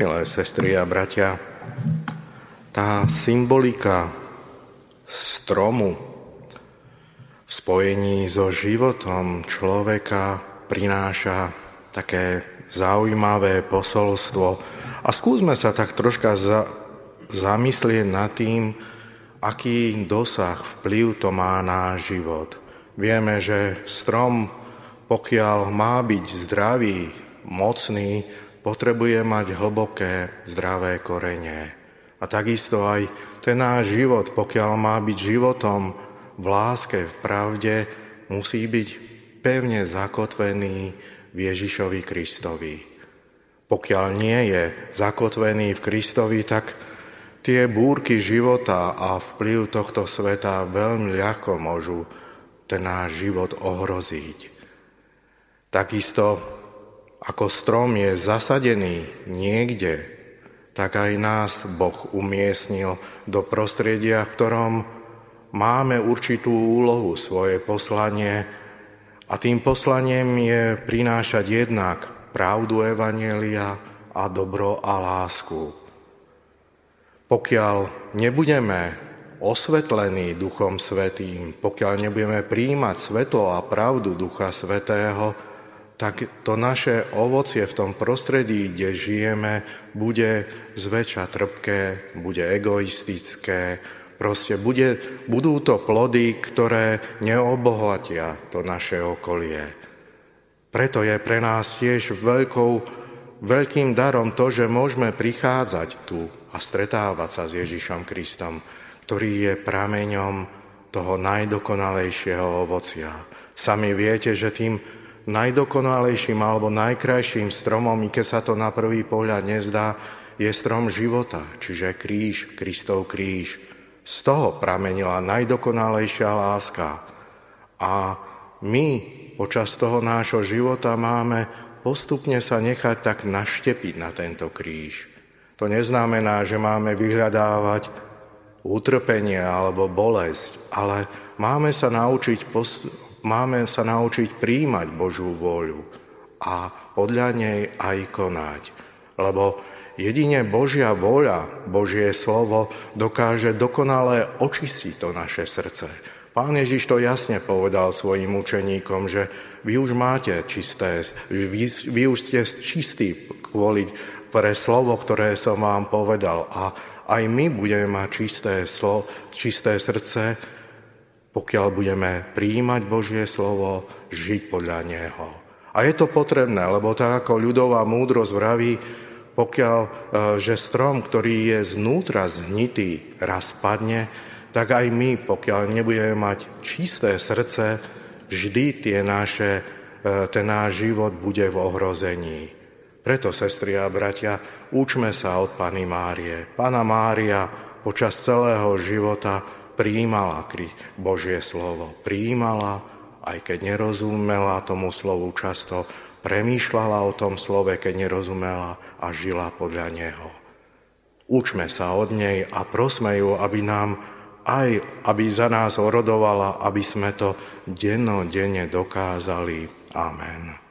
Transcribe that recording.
Milé sestry a bratia, tá symbolika stromu v spojení so životom človeka prináša také zaujímavé posolstvo. A skúsme sa tak troška za, zamyslieť nad tým, aký dosah, vplyv to má na život. Vieme, že strom, pokiaľ má byť zdravý, mocný, potrebuje mať hlboké, zdravé korene. A takisto aj ten náš život, pokiaľ má byť životom v láske, v pravde, musí byť pevne zakotvený v Ježišovi Kristovi. Pokiaľ nie je zakotvený v Kristovi, tak tie búrky života a vplyv tohto sveta veľmi ľahko môžu ten náš život ohroziť. Takisto ako strom je zasadený niekde, tak aj nás Boh umiestnil do prostredia, v ktorom máme určitú úlohu, svoje poslanie a tým poslaniem je prinášať jednak pravdu Evanielia a dobro a lásku. Pokiaľ nebudeme osvetlení Duchom Svetým, pokiaľ nebudeme príjmať svetlo a pravdu Ducha Svetého, tak to naše ovocie v tom prostredí, kde žijeme, bude zväčša trpké, bude egoistické, proste bude, budú to plody, ktoré neobohatia to naše okolie. Preto je pre nás tiež veľkou, veľkým darom to, že môžeme prichádzať tu a stretávať sa s Ježišom Kristom, ktorý je prameňom toho najdokonalejšieho ovocia. Sami viete, že tým najdokonalejším alebo najkrajším stromom, i keď sa to na prvý pohľad nezdá, je strom života, čiže kríž, Kristov kríž. Z toho pramenila najdokonalejšia láska. A my počas toho nášho života máme postupne sa nechať tak naštepiť na tento kríž. To neznamená, že máme vyhľadávať utrpenie alebo bolesť, ale máme sa naučiť máme sa naučiť príjmať Božú vôľu a podľa nej aj konať. Lebo jedine Božia vôľa, Božie slovo dokáže dokonale očistiť to naše srdce. Pán Ježiš to jasne povedal svojim učeníkom, že vy už máte čisté, vy, vy už ste čistí kvôli pre slovo, ktoré som vám povedal. A aj my budeme mať čisté, slo, čisté srdce, pokiaľ budeme príjmať Božie slovo, žiť podľa Neho. A je to potrebné, lebo tak ako ľudová múdrosť vraví, pokiaľ, e, že strom, ktorý je znútra zhnitý, raz padne, tak aj my, pokiaľ nebudeme mať čisté srdce, vždy tie naše, e, ten náš život bude v ohrození. Preto, sestri a bratia, učme sa od Pany Márie. Pana Mária počas celého života prijímala Božie slovo. Prijímala, aj keď nerozumela tomu slovu často, premýšľala o tom slove, keď nerozumela a žila podľa neho. Učme sa od nej a prosme ju, aby nám aj, aby za nás orodovala, aby sme to dennodenne dokázali. Amen.